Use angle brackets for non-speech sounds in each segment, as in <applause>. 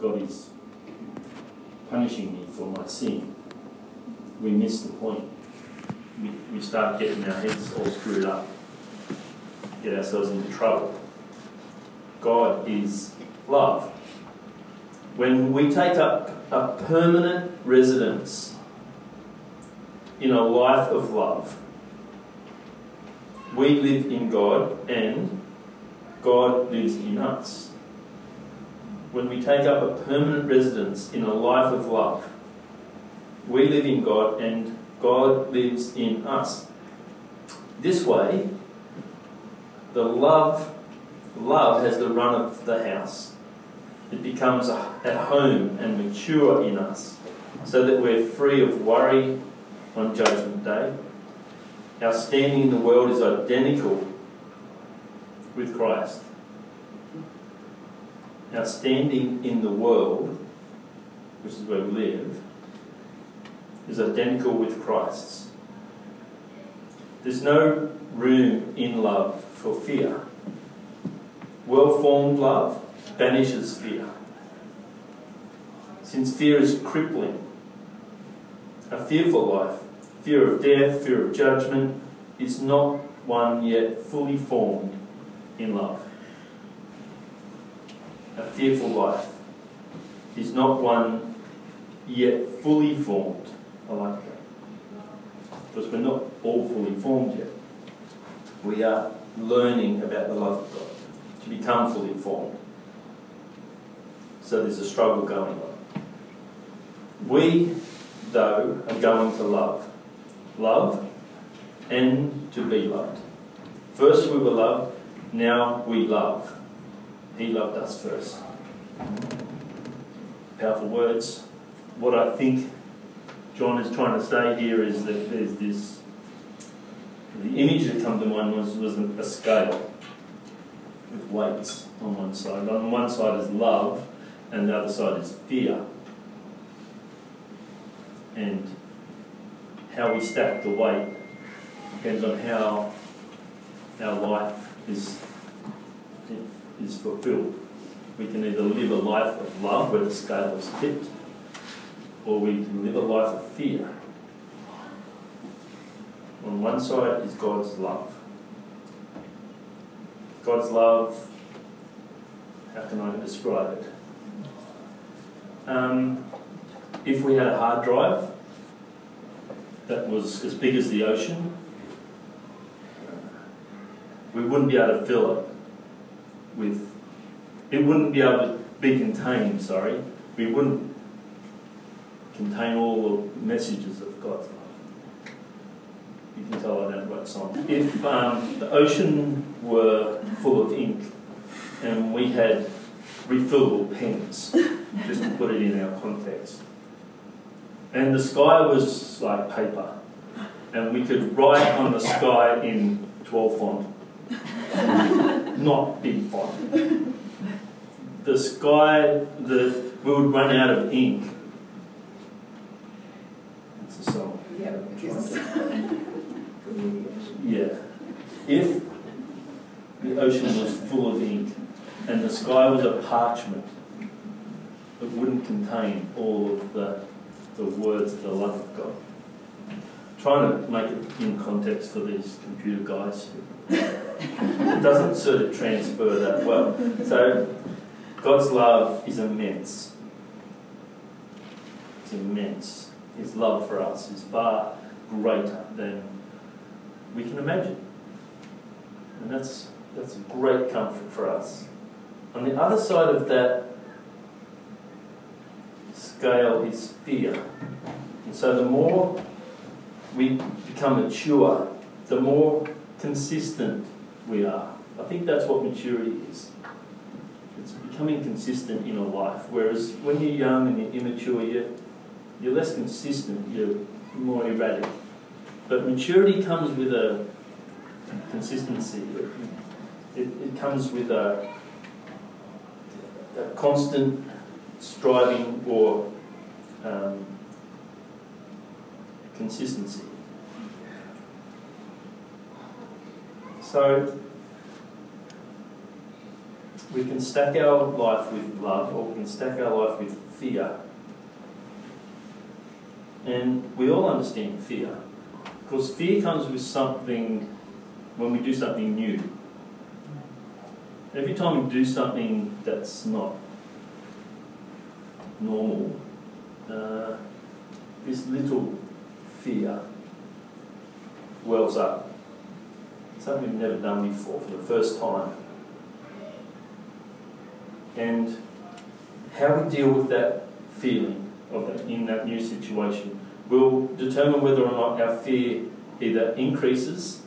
God is punishing me for my sin, we miss the point. We, we start getting our heads all screwed up, get ourselves into trouble. God is love. When we take up a permanent residence in a life of love, we live in God and God lives in us. When we take up a permanent residence in a life of love, we live in God and God lives in us. This way, the love love has the run of the house. It becomes at home and mature in us so that we're free of worry on Judgment Day. Our standing in the world is identical with Christ. Our standing in the world, which is where we live, is identical with Christ's. There's no room in love for fear. Well formed love banishes fear. Since fear is crippling, a fearful life, fear of death, fear of judgment, is not one yet fully formed in love. A fearful life is not one yet fully formed. I like that. Because we're not all fully formed yet. We are learning about the love of God to become fully formed. So there's a struggle going on. We, though, are going to love. Love and to be loved. First we were loved, now we love. He loved us first. Powerful words. What I think John is trying to say here is that there's this. The image that comes to mind was, was a scale with weights on one side. On one side is love, and the other side is fear. And how we stack the weight depends on how our life is, is fulfilled. We can either live a life of love where the scale is tipped, or we can live a life of fear. On one side is God's love. God's love, how can I describe it? Um, if we had a hard drive that was as big as the ocean, we wouldn't be able to fill it with, it wouldn't be able to be contained, sorry. We wouldn't contain all the messages of God's love. You can tell I don't write songs. If um, the ocean were full of ink and we had refillable pens, just to put it in our context, and the sky was like paper, and we could write on the sky in 12 font, not big font. The sky, the, we would run out of ink. It's a song. <laughs> Yeah. If the ocean was full of ink and the sky was a parchment, it wouldn't contain all of the, the words of the love of God. Trying to make it in context for these computer guys. It doesn't sort of transfer that well. So, God's love is immense. It's immense. His love for us is far greater than we can imagine. And that's, that's a great comfort for us. On the other side of that scale is fear. And so the more we become mature, the more consistent we are. I think that's what maturity is. It's becoming consistent in a life. Whereas when you're young and you're immature, you're, you're less consistent, you're more erratic. But maturity comes with a consistency. It, it comes with a, a constant striving for um, consistency. So, we can stack our life with love or we can stack our life with fear. And we all understand fear. Because fear comes with something when we do something new. Every time we do something that's not normal, uh, this little fear wells up. Something we've never done before for the first time. And how we deal with that feeling of that in that new situation will determine whether or not our fear either increases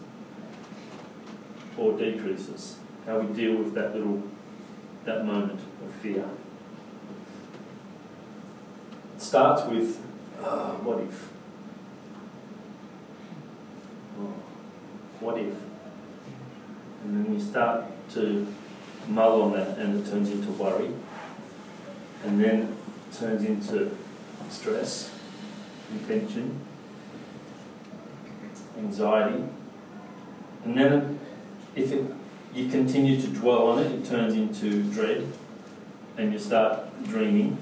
or decreases. How we deal with that little that moment of fear. It starts with oh, what if? Oh, what if? And then you start to mull on that and it turns into worry. And then it turns into stress, tension, anxiety. And then if it, you continue to dwell on it, it turns into dread. And you start dreaming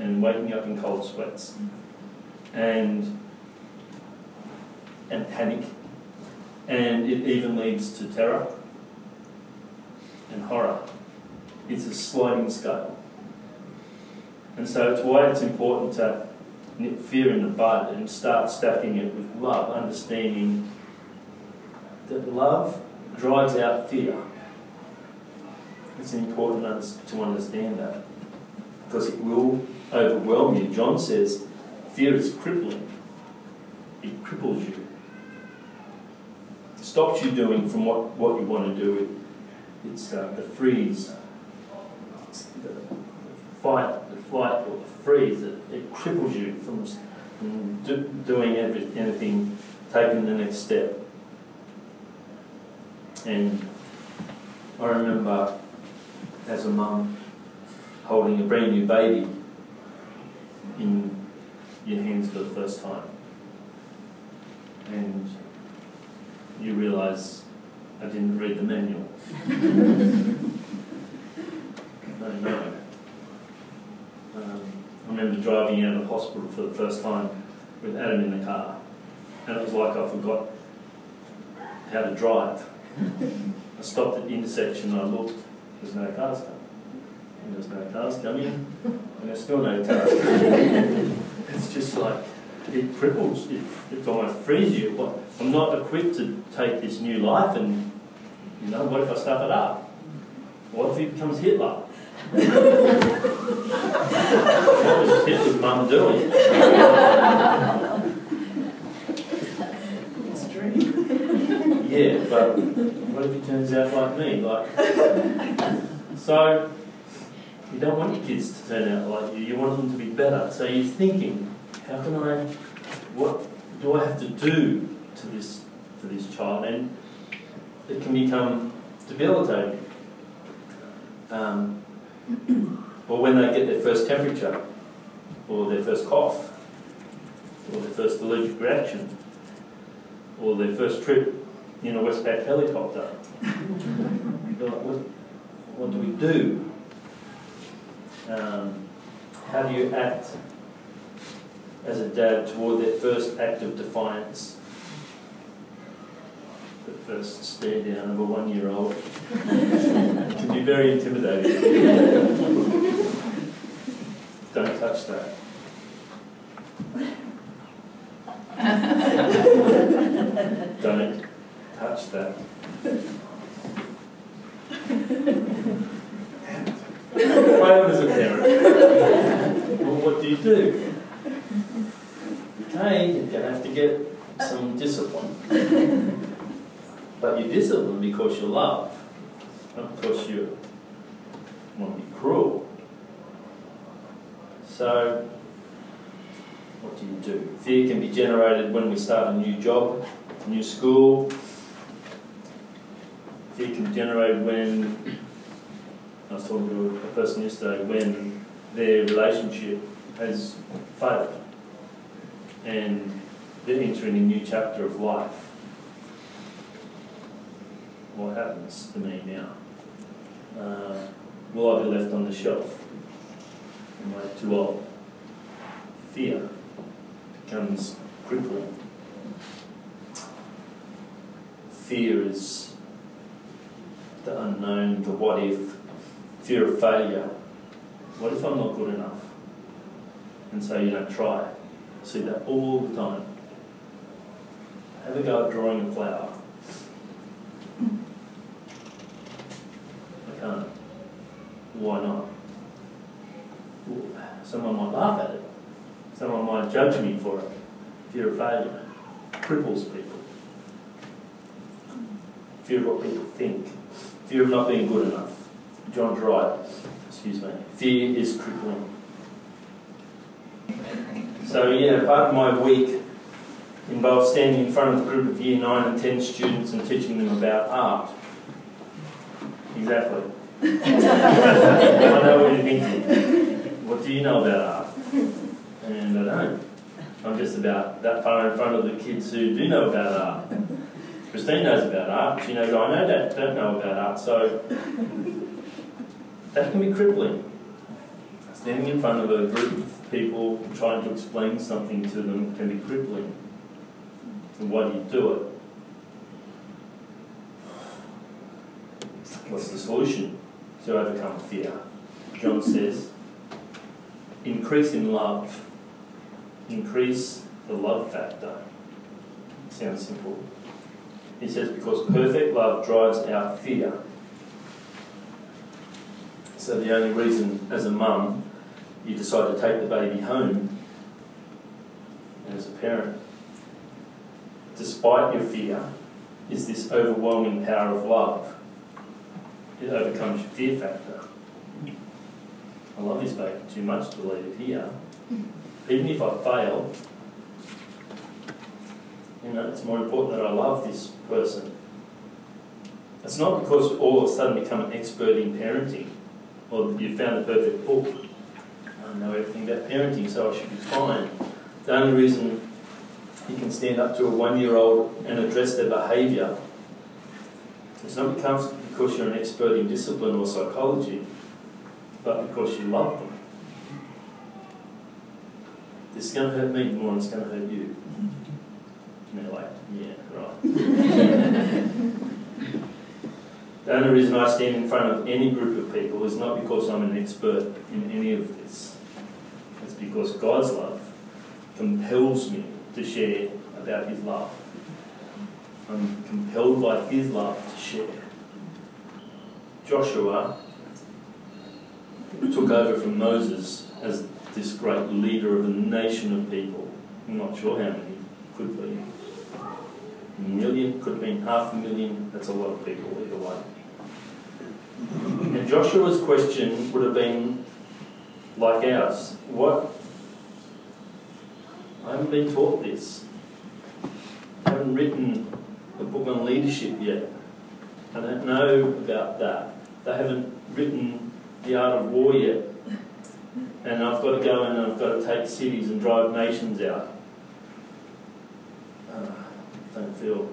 and waking up in cold sweats. And and panic. And it even leads to terror and horror. It's a sliding scale. And so it's why it's important to nip fear in the bud and start stacking it with love, understanding that love drives out fear. It's important to understand that because it will overwhelm you. John says fear is crippling, it cripples you, it stops you doing from what, what you want to do it's uh, the freeze, the fight, the flight, or the freeze. It, it cripples you from, from do, doing every, anything, taking the next step. And I remember as a mum holding a brand new baby in your hands for the first time. And you realise I didn't read the manual. <laughs> no, no. Um, I remember driving out of hospital for the first time with Adam in the car, and it was like I forgot how to drive. I stopped at the intersection and I looked, there's no cars coming. And there's no cars coming, and there's still no cars coming. <laughs> it's just like, it cripples, it, it almost frees you. I'm not equipped to take this new life and you know, what if I stuff it up? What if he becomes Hitler? what was Hitler's mum doing? It's true. yeah, but what if he turns out like me? Like, so you don't want your kids to turn out like you. You want them to be better. So you're thinking, how can I? What do I have to do to this to this child? And it can become debilitating. Um, or when they get their first temperature, or their first cough, or their first allergic reaction, or their first trip in a Westpac helicopter. what, what do we do? Um, how do you act as a dad toward their first act of defiance? the first stare down of a one year old. can be very intimidating. Don't touch that. Don't touch that. Failed as a parent. well, what do you do? You're going to have to get some discipline. <laughs> But you discipline because you love, not because you want to be cruel. So, what do you do? Fear can be generated when we start a new job, a new school. Fear can be generated when I was talking to a person yesterday when their relationship has failed and they're entering a new chapter of life what happens to me now? Uh, will I be left on the shelf? Am I too old? Fear becomes crippling. Fear is the unknown, the what if, fear of failure. What if I'm not good enough? And so you don't try. I see that all the time. Have a go at drawing a flower. I can't. Why not? Someone might laugh at it. Someone might judge me for it. Fear of failure cripples people. Fear of what people think. Fear of not being good enough. John's right. Excuse me. Fear is crippling. So, yeah, part of my week involved standing in front of a group of year 9 and 10 students and teaching them about art. Exactly. <laughs> I know what you're thinking. What do you know about art? And I don't. I'm just about that far in front of the kids who do know about art. Christine knows about art. She knows I know that don't know about art. So that can be crippling. Standing in front of a group of people trying to explain something to them can be crippling. And why do you do it? What's the solution to overcome fear? John says, increase in love. Increase the love factor. Sounds simple. He says, because perfect love drives out fear. So the only reason, as a mum, you decide to take the baby home, and as a parent, despite your fear, is this overwhelming power of love. It overcomes your fear factor. I love this baby too much to leave it here. Even if I fail, you know, it's more important that I love this person. It's not because all of a sudden become an expert in parenting or you've found the perfect book. Know everything about parenting, so I should be fine. The only reason you can stand up to a one year old and address their behaviour is not because you're an expert in discipline or psychology, but because you love them. This is going to hurt me more than it's going to hurt you. And they're like, yeah, right. <laughs> the only reason I stand in front of any group of people is not because I'm an expert in any of this. Because God's love compels me to share about His love. I'm compelled by His love to share. Joshua took over from Moses as this great leader of a nation of people. I'm not sure how many could be a million, could been half a million. That's a lot of people either way. And Joshua's question would have been like ours What? I haven't been taught this. I haven't written a book on leadership yet. I don't know about that. They haven't written The Art of War yet. And I've got to go in and I've got to take cities and drive nations out. Ah, I don't feel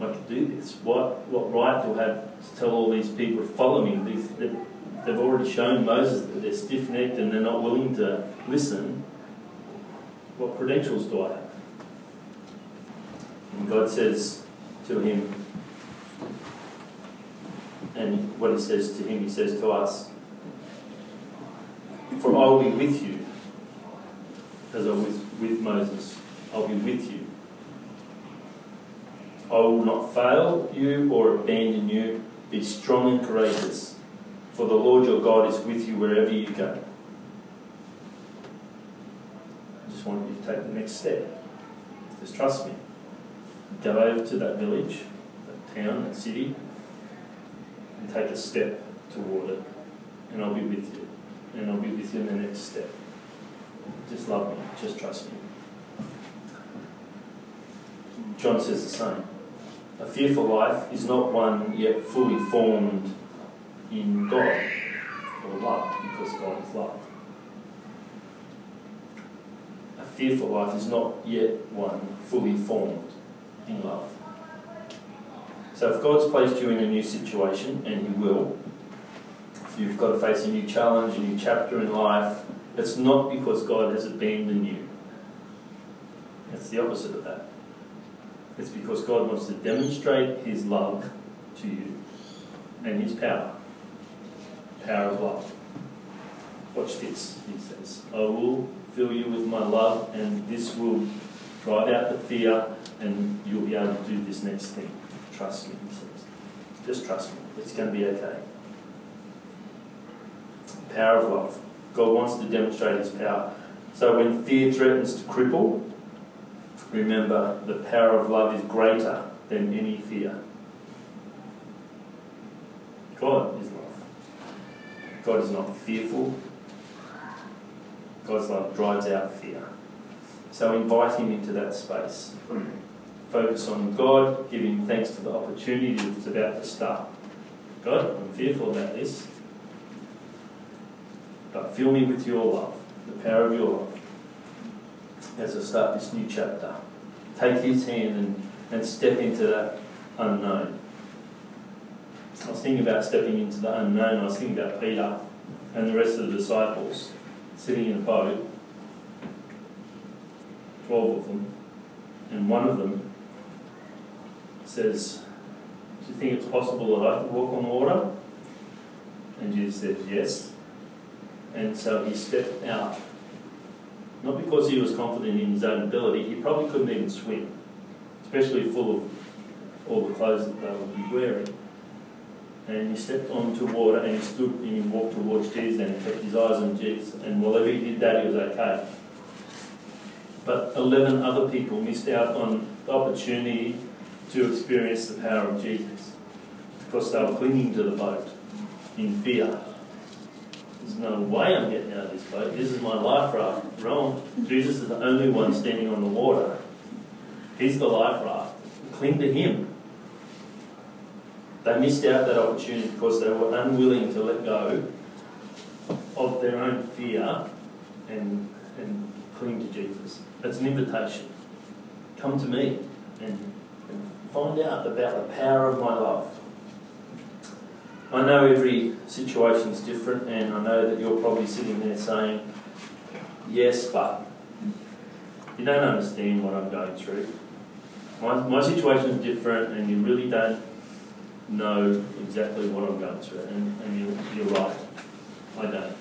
I could do this. What, what right do I have to tell all these people to follow me? These, they've already shown Moses that they're stiff necked and they're not willing to listen. What credentials do I have? And God says to him, and what he says to him, he says to us, For I will be with you, as I was with Moses. I'll be with you. I will not fail you or abandon you. Be strong and courageous, for the Lord your God is with you wherever you go. I just want you to take the next step. Just trust me. Go over to that village, that town, that city, and take a step toward it. And I'll be with you. And I'll be with you in the next step. Just love me. Just trust me. John says the same. A fearful life is not one yet fully formed in God or love, because God is love. A fearful life is not yet one fully formed in love. So if God's placed you in a new situation, and He will, if you've got to face a new challenge, a new chapter in life, it's not because God has abandoned you. It's the opposite of that. It's because God wants to demonstrate His love to you and His power. Power of love. Watch this, He says. I will fill you with my love, and this will drive out the fear, and you'll be able to do this next thing. Trust me, He says. Just trust me. It's going to be okay. Power of love. God wants to demonstrate His power. So when fear threatens to cripple, remember the power of love is greater than any fear. God. God is not fearful. God's love drives out fear. So invite Him into that space. Focus on God, give Him thanks for the opportunity that's about to start. God, I'm fearful about this. But fill me with your love, the power of your love, as I start this new chapter. Take his hand and, and step into that unknown. I was thinking about stepping into the unknown. I was thinking about Peter and the rest of the disciples sitting in a boat, 12 of them, and one of them says, Do you think it's possible that I could walk on water? And Jesus says, Yes. And so he stepped out. Not because he was confident in his own ability, he probably couldn't even swim, especially full of all the clothes that they would be wearing. And he stepped onto water and he stood and he walked towards Jesus and kept his eyes on Jesus. And while he did that, he was okay. But 11 other people missed out on the opportunity to experience the power of Jesus because they were clinging to the boat in fear there's no way I'm getting out of this boat. This is my life raft. Wrong. Jesus is the only one standing on the water. He's the life raft. Cling to Him. They missed out that opportunity because they were unwilling to let go of their own fear and, and cling to Jesus. It's an invitation. Come to me and, and find out about the power of my love. I know every situation is different, and I know that you're probably sitting there saying, Yes, but you don't understand what I'm going through. My, my situation is different, and you really don't know exactly what I'm going through. And, and you, you're right, I don't.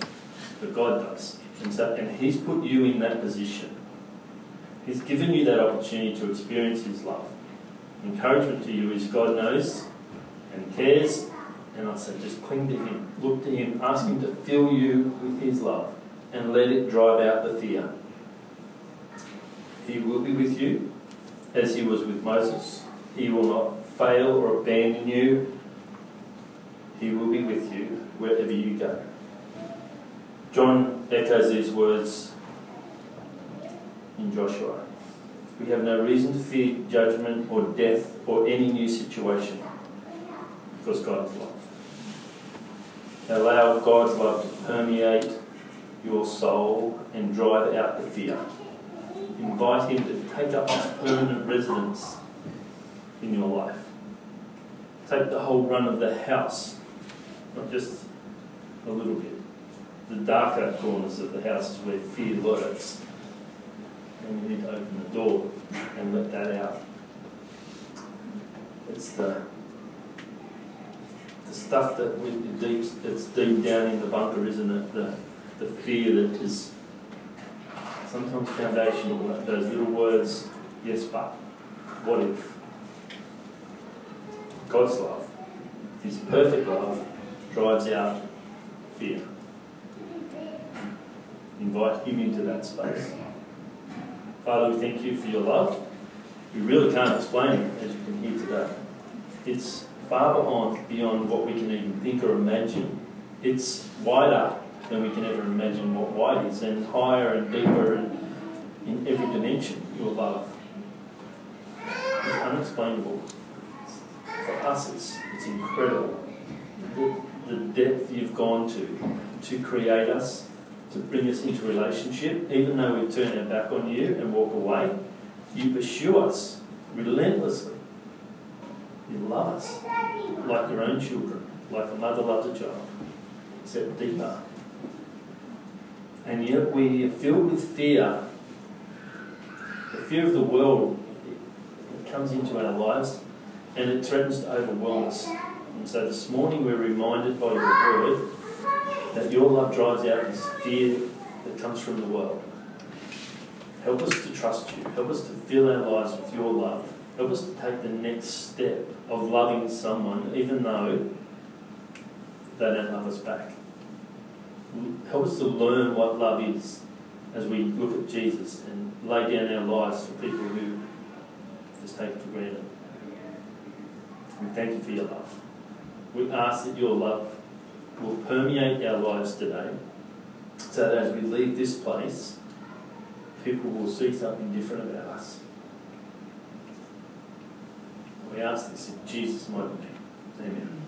But God does. And, so, and He's put you in that position. He's given you that opportunity to experience His love. Encouragement to you is God knows and cares and I said, just cling to Him, look to Him, ask Him to fill you with His love, and let it drive out the fear. He will be with you as He was with Moses. He will not fail or abandon you. He will be with you wherever you go. John echoes these words in Joshua. We have no reason to fear judgment or death or any new situation because God is love. Allow God's love to permeate your soul and drive out the fear. Invite Him to take up permanent residence in your life. Take the whole run of the house, not just a little bit. The darker corners of the house is where fear lurks. And you need to open the door and let that out. It's the the stuff that we, deep, that's deep down in the bunker, isn't it? The, the fear that is sometimes foundational, those little words, yes, but, what if? God's love, His perfect love, drives out fear. Invite Him into that space. Father, we thank you for your love. We really can't explain it, as you can hear today. It's far beyond, beyond what we can even think or imagine. It's wider than we can ever imagine what wide is, and higher and deeper and in every dimension, your love. is unexplainable. For us, it's, it's incredible. The, the depth you've gone to to create us, to bring us into relationship, even though we've turned our back on you and walk away, you pursue us relentlessly. You love us like your own children, like a mother loves a child. except deeper. And yet we are filled with fear. The fear of the world it comes into our lives and it threatens to overwhelm us. And so this morning we're reminded by your word that your love drives out this fear that comes from the world. Help us to trust you. Help us to fill our lives with your love. Help us to take the next step of loving someone, even though they don't love us back. Help us to learn what love is as we look at Jesus and lay down our lives for people who just take it for granted. We thank you for your love. We ask that your love will permeate our lives today so that as we leave this place, people will see something different about us. We ask this in Jesus' mighty name. Amen.